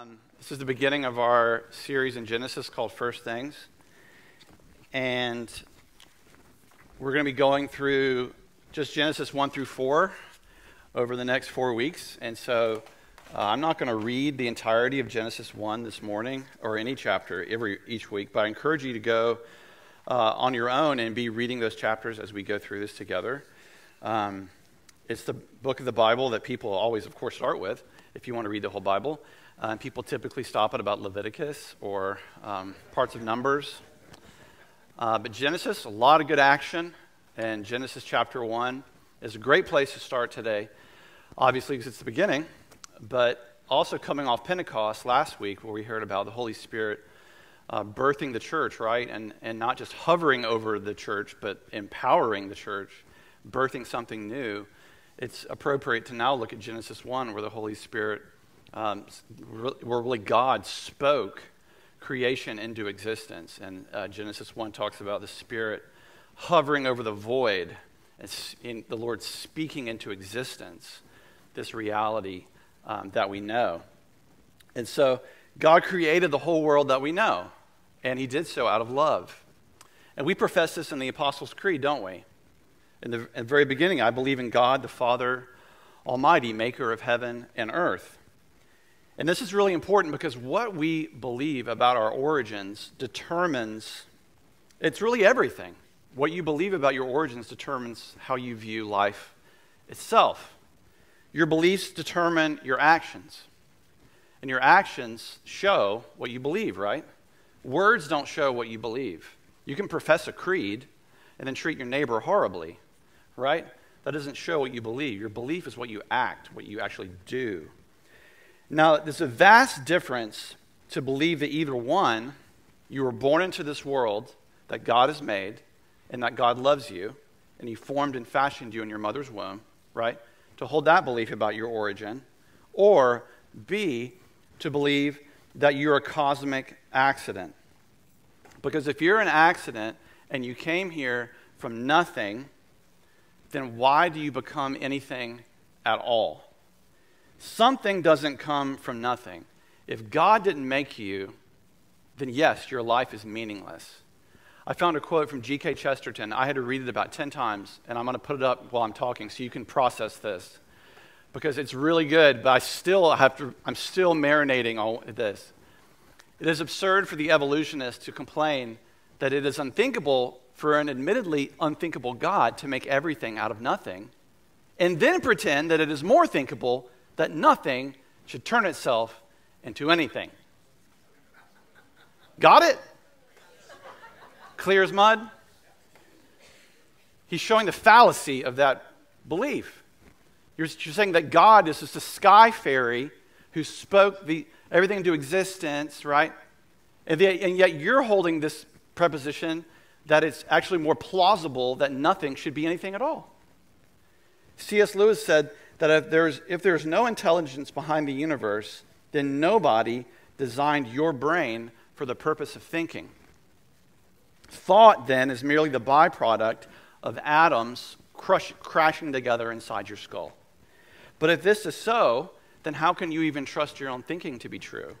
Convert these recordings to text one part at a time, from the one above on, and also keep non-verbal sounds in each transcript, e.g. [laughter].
Um, this is the beginning of our series in Genesis called First Things. And we're going to be going through just Genesis 1 through 4 over the next four weeks. And so uh, I'm not going to read the entirety of Genesis 1 this morning or any chapter every, each week, but I encourage you to go uh, on your own and be reading those chapters as we go through this together. Um, it's the book of the Bible that people always, of course, start with if you want to read the whole Bible. Uh, people typically stop at about Leviticus or um, parts of Numbers. Uh, but Genesis, a lot of good action. And Genesis chapter 1 is a great place to start today, obviously, because it's the beginning, but also coming off Pentecost last week, where we heard about the Holy Spirit uh, birthing the church, right? And, and not just hovering over the church, but empowering the church, birthing something new. It's appropriate to now look at Genesis 1, where the Holy Spirit um, where really God spoke creation into existence. And uh, Genesis 1 talks about the Spirit hovering over the void, and the Lord speaking into existence this reality um, that we know. And so God created the whole world that we know, and He did so out of love. And we profess this in the Apostles' Creed, don't we? In the, in the very beginning, I believe in God, the Father Almighty, maker of heaven and earth. And this is really important because what we believe about our origins determines, it's really everything. What you believe about your origins determines how you view life itself. Your beliefs determine your actions. And your actions show what you believe, right? Words don't show what you believe. You can profess a creed and then treat your neighbor horribly, right? That doesn't show what you believe. Your belief is what you act, what you actually do. Now, there's a vast difference to believe that either one, you were born into this world that God has made and that God loves you and He formed and fashioned you in your mother's womb, right? To hold that belief about your origin. Or B, to believe that you're a cosmic accident. Because if you're an accident and you came here from nothing, then why do you become anything at all? Something doesn't come from nothing. If God didn't make you, then yes, your life is meaningless. I found a quote from G.K. Chesterton. I had to read it about 10 times, and I'm going to put it up while I'm talking so you can process this because it's really good, but I still have to, I'm still marinating on this. It is absurd for the evolutionist to complain that it is unthinkable for an admittedly unthinkable God to make everything out of nothing, and then pretend that it is more thinkable that nothing should turn itself into anything. Got it? Clear as mud? He's showing the fallacy of that belief. You're, you're saying that God is just a sky fairy who spoke the, everything into existence, right? And, the, and yet you're holding this preposition that it's actually more plausible that nothing should be anything at all. C.S. Lewis said that if there's, if there's no intelligence behind the universe, then nobody designed your brain for the purpose of thinking. Thought, then, is merely the byproduct of atoms crush, crashing together inside your skull. But if this is so, then how can you even trust your own thinking to be true?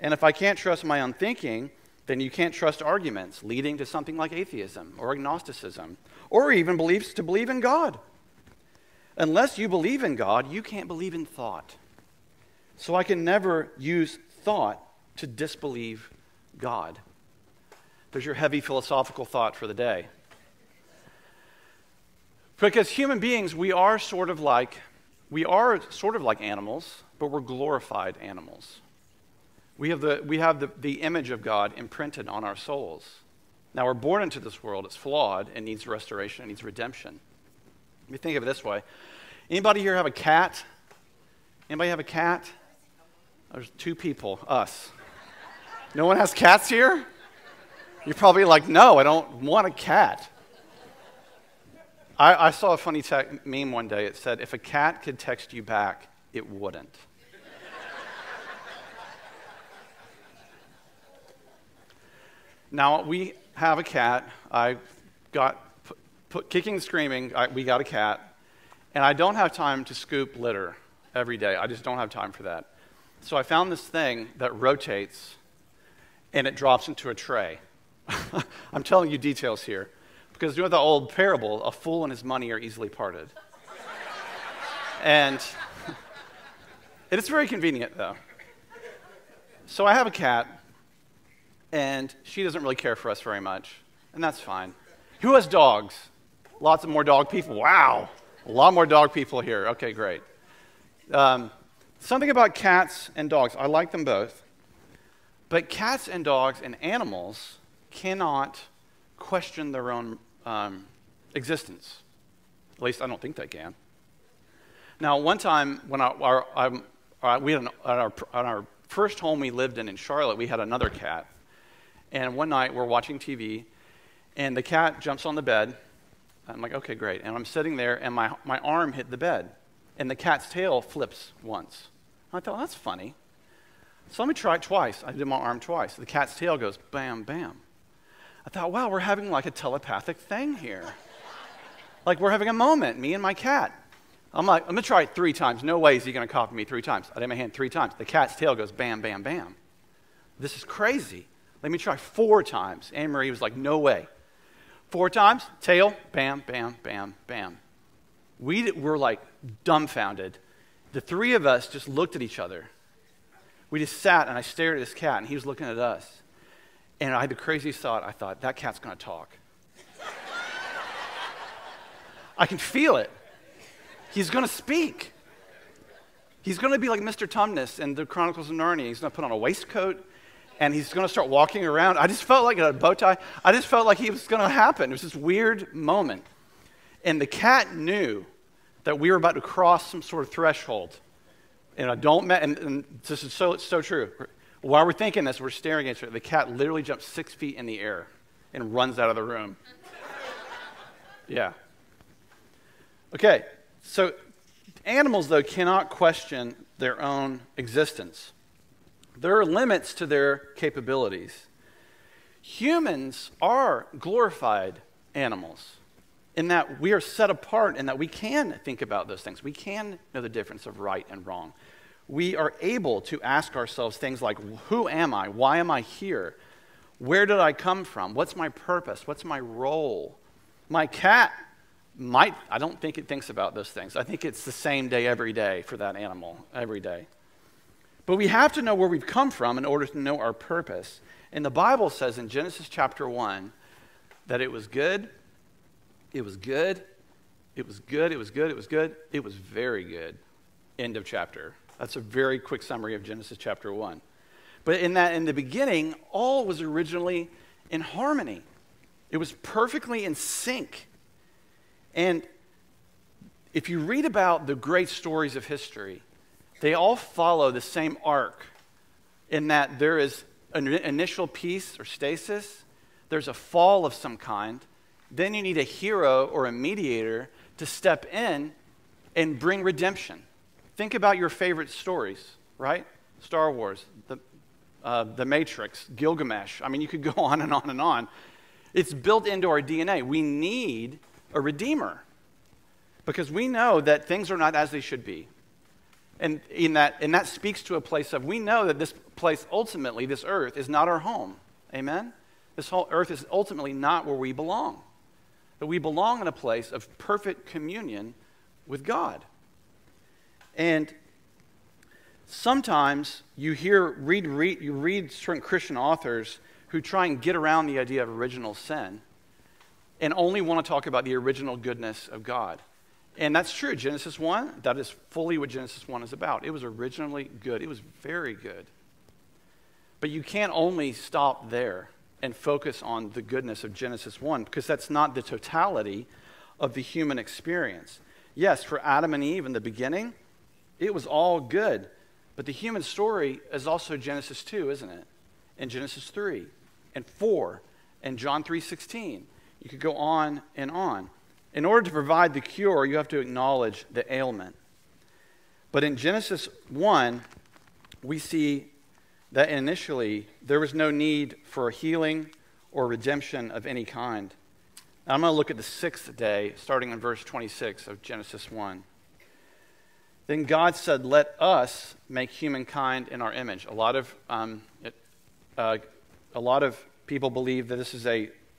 And if I can't trust my own thinking, then you can't trust arguments leading to something like atheism or agnosticism or even beliefs to believe in God. Unless you believe in God, you can't believe in thought. So I can never use thought to disbelieve God. There's your heavy philosophical thought for the day. Because human beings, we are sort of like we are sort of like animals, but we're glorified animals. We have the, we have the, the image of God imprinted on our souls. Now, we're born into this world. It's flawed it needs restoration, it needs redemption. Let me think of it this way. Anybody here have a cat? Anybody have a cat? There's two people, us. No one has cats here? You're probably like, no, I don't want a cat. I, I saw a funny te- meme one day. It said, if a cat could text you back, it wouldn't. now, we have a cat. I got put, kicking and screaming, I, we got a cat. And I don't have time to scoop litter every day. I just don't have time for that. So I found this thing that rotates and it drops into a tray. [laughs] I'm telling you details here because you know the old parable a fool and his money are easily parted. [laughs] and [laughs] it's very convenient though. So I have a cat and she doesn't really care for us very much, and that's fine. Who has dogs? Lots of more dog people. Wow, a lot more dog people here. Okay, great. Um, something about cats and dogs. I like them both. But cats and dogs and animals cannot question their own um, existence. At least I don't think they can. Now, one time when I, our, our, we had an, our, our first home we lived in in Charlotte, we had another cat. And one night we're watching TV, and the cat jumps on the bed. I'm like, okay, great. And I'm sitting there, and my, my arm hit the bed, and the cat's tail flips once. I thought, that's funny. So let me try it twice. I did my arm twice. The cat's tail goes bam, bam. I thought, wow, we're having like a telepathic thing here. like we're having a moment, me and my cat. I'm like, I'm gonna try it three times. No way is he gonna copy me three times. I did my hand three times. The cat's tail goes bam, bam, bam. This is crazy. Let me try four times. Anne Marie was like, no way. Four times, tail, bam, bam, bam, bam. We were like dumbfounded. The three of us just looked at each other. We just sat and I stared at this cat and he was looking at us. And I had the craziest thought. I thought, that cat's going to talk. I can feel it. He's going to speak. He's going to be like Mr. Tumnus in the Chronicles of Narnia. He's going to put on a waistcoat and he's going to start walking around. I just felt like a bow tie. I just felt like he was going to happen. It was this weird moment. And the cat knew that we were about to cross some sort of threshold. And I don't, and, and this is so, so true. While we're thinking this, we're staring at each other. The cat literally jumps six feet in the air and runs out of the room. [laughs] yeah. Okay, so animals, though, cannot question their own existence. There are limits to their capabilities. Humans are glorified animals in that we are set apart and that we can think about those things. We can know the difference of right and wrong. We are able to ask ourselves things like Who am I? Why am I here? Where did I come from? What's my purpose? What's my role? My cat might, I don't think it thinks about those things. I think it's the same day every day for that animal, every day. But we have to know where we've come from in order to know our purpose. And the Bible says in Genesis chapter 1 that it was good, it was good, it was good, it was good, it was good, it was very good. End of chapter. That's a very quick summary of Genesis chapter 1. But in that, in the beginning, all was originally in harmony. It was perfectly in sync. And if you read about the great stories of history, they all follow the same arc in that there is an initial peace or stasis, there's a fall of some kind, then you need a hero or a mediator to step in and bring redemption. Think about your favorite stories, right? Star Wars, the, uh, the Matrix, Gilgamesh. I mean, you could [laughs] go on and on and on. It's built into our DNA. We need a redeemer because we know that things are not as they should be. And, in that, and that speaks to a place of we know that this place, ultimately, this earth, is not our home. Amen? This whole earth is ultimately not where we belong. But we belong in a place of perfect communion with God. And sometimes you hear, read, read, you read certain Christian authors who try and get around the idea of original sin and only want to talk about the original goodness of God. And that's true. Genesis 1, that is fully what Genesis 1 is about. It was originally good, it was very good. But you can't only stop there and focus on the goodness of Genesis 1 because that's not the totality of the human experience. Yes, for Adam and Eve in the beginning, it was all good. But the human story is also Genesis 2, isn't it? And Genesis 3 and 4 and John 3:16. You could go on and on. In order to provide the cure, you have to acknowledge the ailment. But in Genesis 1, we see that initially there was no need for a healing or redemption of any kind. Now, I'm going to look at the sixth day, starting in verse 26 of Genesis 1. Then God said, Let us make humankind in our image. A lot of, um, it, uh, a lot of people believe that this is a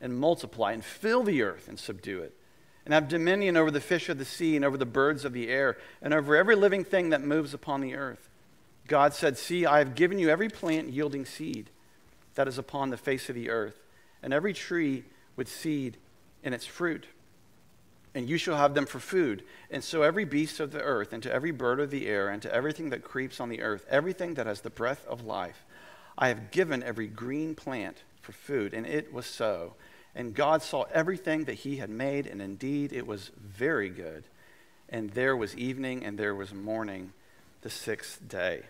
and multiply and fill the earth and subdue it, and have dominion over the fish of the sea and over the birds of the air and over every living thing that moves upon the earth. God said, See, I have given you every plant yielding seed that is upon the face of the earth, and every tree with seed in its fruit. And you shall have them for food. And so every beast of the earth, and to every bird of the air, and to everything that creeps on the earth, everything that has the breath of life, I have given every green plant for food. And it was so. And God saw everything that he had made, and indeed it was very good. And there was evening and there was morning, the sixth day.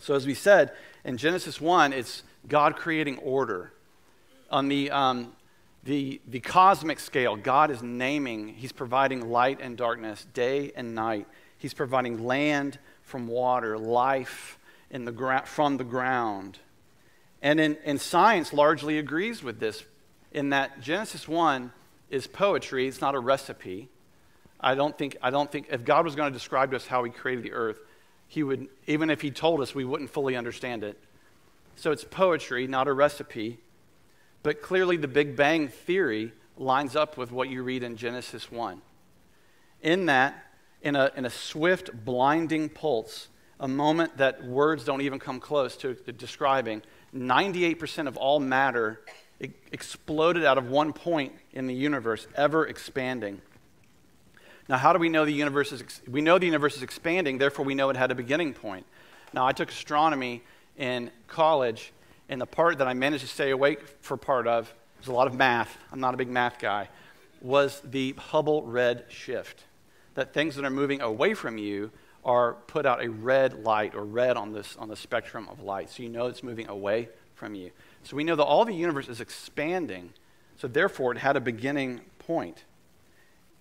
So, as we said, in Genesis 1, it's God creating order. On the, um, the, the cosmic scale, God is naming, He's providing light and darkness, day and night. He's providing land from water, life in the gra- from the ground. And in, in science largely agrees with this in that Genesis 1 is poetry, it's not a recipe. I don't think, I don't think if God was going to describe to us how He created the earth, He would, even if He told us, we wouldn't fully understand it. So it's poetry, not a recipe. But clearly, the Big Bang Theory lines up with what you read in Genesis 1. In that, in a, in a swift, blinding pulse, a moment that words don't even come close to, to describing, 98% of all matter exploded out of one point in the universe, ever expanding. Now, how do we know the universe is? We know the universe is expanding, therefore we know it had a beginning point. Now, I took astronomy in college, and the part that I managed to stay awake for part of was a lot of math. I'm not a big math guy. Was the Hubble red shift that things that are moving away from you are put out a red light or red on this on the spectrum of light, so you know it's moving away from you. So we know that all the universe is expanding, so therefore it had a beginning point.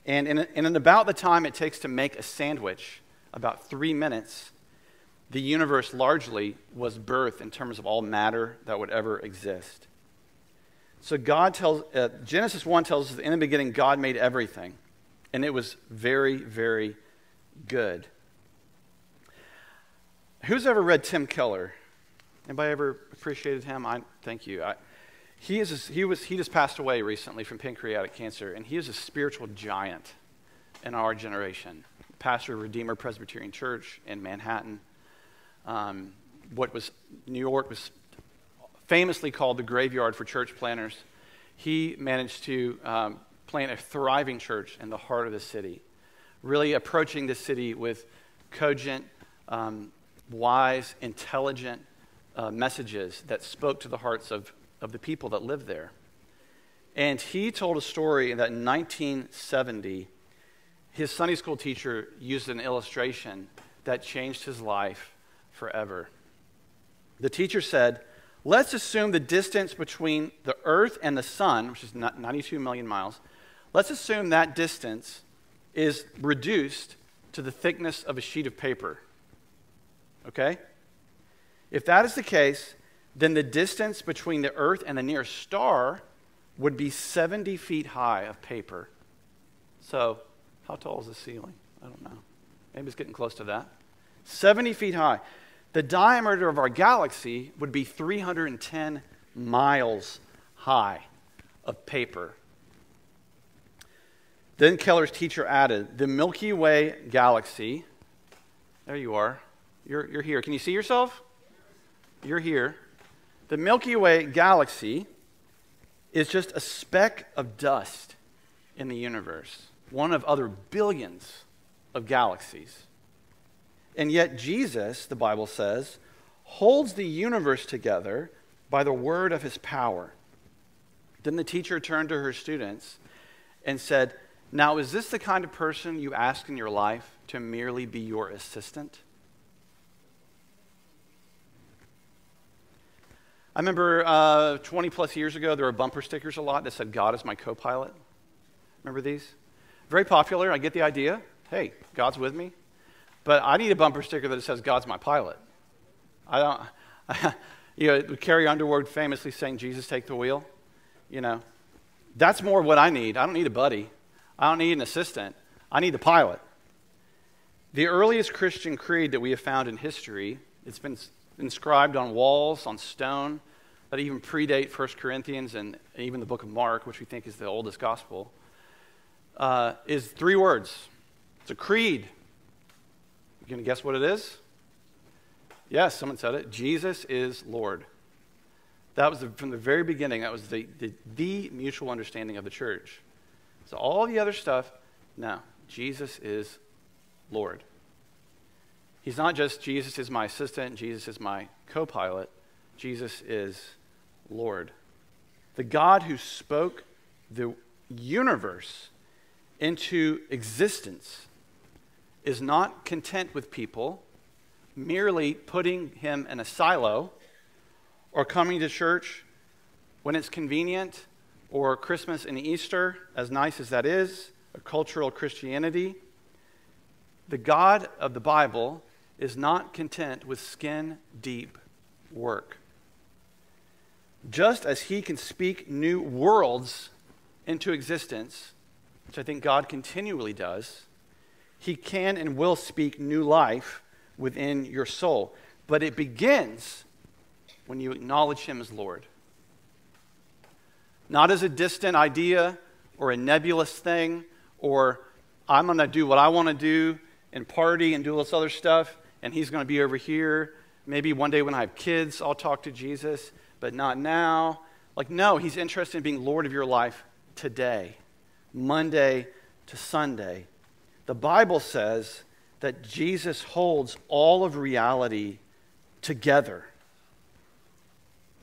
And in, in about the time it takes to make a sandwich, about three minutes, the universe largely was birthed in terms of all matter that would ever exist. So God tells, uh, Genesis 1 tells us in the beginning God made everything, and it was very, very good. Who's ever read Tim Keller? Anybody ever appreciated him? I thank you. I, he is a, he was he just passed away recently from pancreatic cancer, and he is a spiritual giant in our generation. Pastor of Redeemer Presbyterian Church in Manhattan. Um, what was New York was famously called the graveyard for church planners. He managed to um, plant a thriving church in the heart of the city, really approaching the city with cogent, um, wise, intelligent uh, messages that spoke to the hearts of, of the people that lived there. And he told a story that in 1970, his Sunday school teacher used an illustration that changed his life forever. The teacher said, Let's assume the distance between the earth and the sun, which is 92 million miles, let's assume that distance is reduced to the thickness of a sheet of paper. Okay? If that is the case, then the distance between the Earth and the nearest star would be 70 feet high of paper. So, how tall is the ceiling? I don't know. Maybe it's getting close to that. 70 feet high. The diameter of our galaxy would be 310 miles high of paper. Then Keller's teacher added, the Milky Way galaxy. There you are. You're, you're here. Can you see yourself? You're here. The Milky Way galaxy is just a speck of dust in the universe, one of other billions of galaxies. And yet, Jesus, the Bible says, holds the universe together by the word of his power. Then the teacher turned to her students and said, Now, is this the kind of person you ask in your life to merely be your assistant? I remember uh, 20 plus years ago, there were bumper stickers a lot that said, God is my co pilot. Remember these? Very popular. I get the idea. Hey, God's with me. But I need a bumper sticker that says, God's my pilot. I don't, [laughs] you know, Carrie Underwood famously saying, Jesus, take the wheel. You know, that's more what I need. I don't need a buddy, I don't need an assistant. I need the pilot. The earliest Christian creed that we have found in history, it's been inscribed on walls, on stone, that even predate 1 Corinthians and even the book of Mark, which we think is the oldest gospel, uh, is three words. It's a creed. You can guess what it is? Yes, someone said it. Jesus is Lord. That was the, from the very beginning, that was the, the, the mutual understanding of the church. So all the other stuff, no, Jesus is Lord. He's not just Jesus is my assistant, Jesus is my co pilot, Jesus is Lord. The God who spoke the universe into existence is not content with people merely putting him in a silo or coming to church when it's convenient or Christmas and Easter, as nice as that is, a cultural Christianity. The God of the Bible is not content with skin deep work. Just as he can speak new worlds into existence, which I think God continually does, he can and will speak new life within your soul. But it begins when you acknowledge him as Lord. Not as a distant idea or a nebulous thing or I'm going to do what I want to do and party and do all this other stuff, and he's going to be over here. Maybe one day when I have kids, I'll talk to Jesus, but not now. Like, no, he's interested in being Lord of your life today, Monday to Sunday. The Bible says that Jesus holds all of reality together.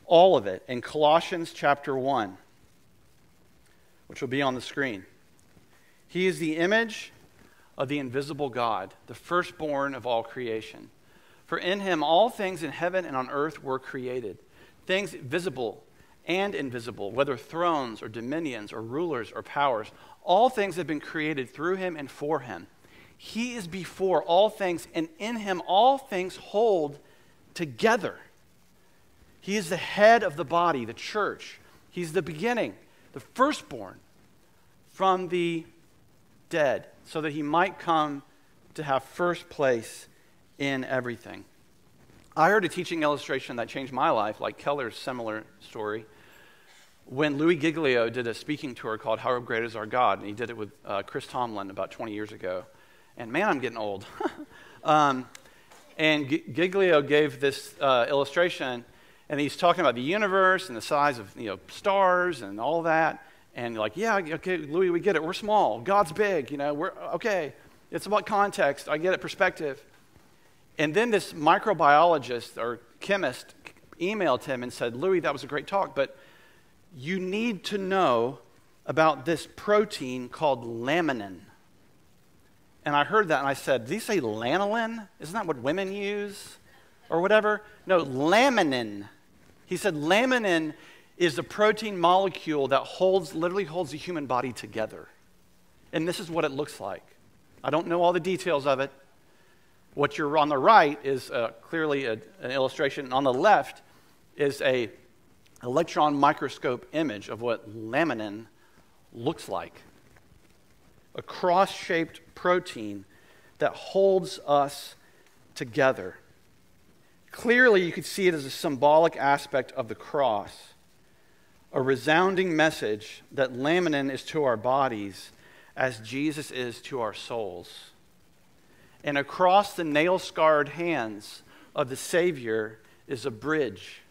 All of it in Colossians chapter 1, which will be on the screen. He is the image of the invisible God, the firstborn of all creation. For in him all things in heaven and on earth were created, things visible and invisible, whether thrones or dominions or rulers or powers. All things have been created through him and for him. He is before all things, and in him all things hold together. He is the head of the body, the church. He's the beginning, the firstborn from the dead, so that he might come to have first place in everything. I heard a teaching illustration that changed my life, like Keller's similar story, when Louis Giglio did a speaking tour called How Great Is Our God, and he did it with uh, Chris Tomlin about 20 years ago. And man, I'm getting old. [laughs] um, and G- Giglio gave this uh, illustration, and he's talking about the universe and the size of you know, stars and all that. And like, yeah, okay, Louis, we get it. We're small. God's big. You know, we're okay. It's about context. I get it, perspective. And then this microbiologist or chemist emailed him and said, Louis, that was a great talk, but you need to know about this protein called laminin. And I heard that and I said, Did he say lanolin? Isn't that what women use? Or whatever? No, laminin. He said laminin is the protein molecule that holds, literally holds the human body together. And this is what it looks like. I don't know all the details of it. What you're on the right is uh, clearly a, an illustration. On the left is a electron microscope image of what laminin looks like a cross shaped protein that holds us together. Clearly, you could see it as a symbolic aspect of the cross, a resounding message that laminin is to our bodies as Jesus is to our souls. And across the nail scarred hands of the Savior is a bridge.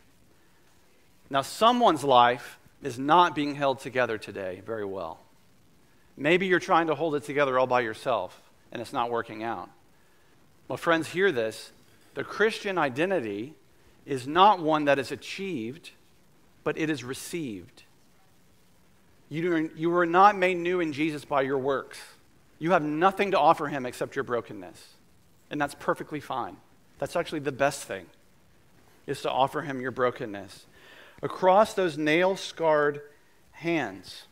Now, someone's life is not being held together today very well. Maybe you're trying to hold it together all by yourself and it's not working out. Well, friends, hear this. The Christian identity is not one that is achieved, but it is received. You, you were not made new in Jesus by your works. You have nothing to offer him except your brokenness. And that's perfectly fine. That's actually the best thing, is to offer him your brokenness. across those nail scarred hands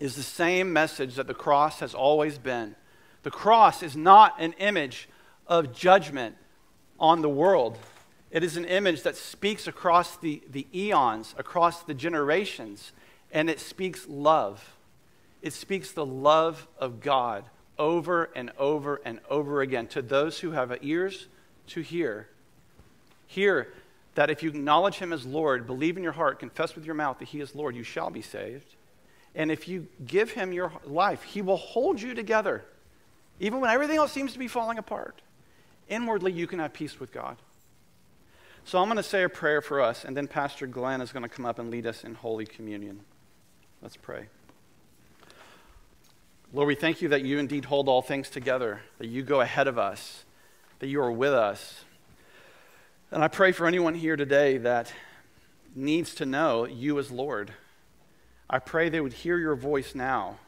is the same message that the cross has always been. The cross is not an image of judgment on the world. It is an image that speaks across the, the eons, across the generations, and it speaks love. It speaks the love of God over and over and over again to those who have ears to hear. Hear that if you acknowledge Him as Lord, believe in your heart, confess with your mouth that He is Lord, you shall be saved. And if you give Him your life, He will hold you together, even when everything else seems to be falling apart. Inwardly, you can have peace with God. So I'm going to say a prayer for us, and then Pastor Glenn is going to come up and lead us in Holy Communion. Let's pray. Lord, we thank you that you indeed hold all things together, that you go ahead of us, that you are with us. And I pray for anyone here today that needs to know you as Lord. I pray they would hear your voice now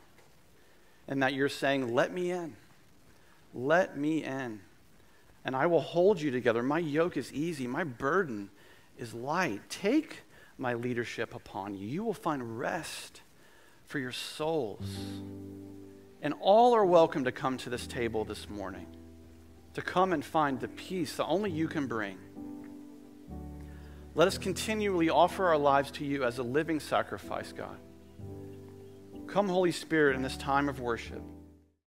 and that you're saying, Let me in. Let me in and I will hold you together. My yoke is easy, my burden is light. Take my leadership upon you. You will find rest for your souls. And all are welcome to come to this table this morning, to come and find the peace that only you can bring. Let us continually offer our lives to you as a living sacrifice, God. Come, Holy Spirit, in this time of worship.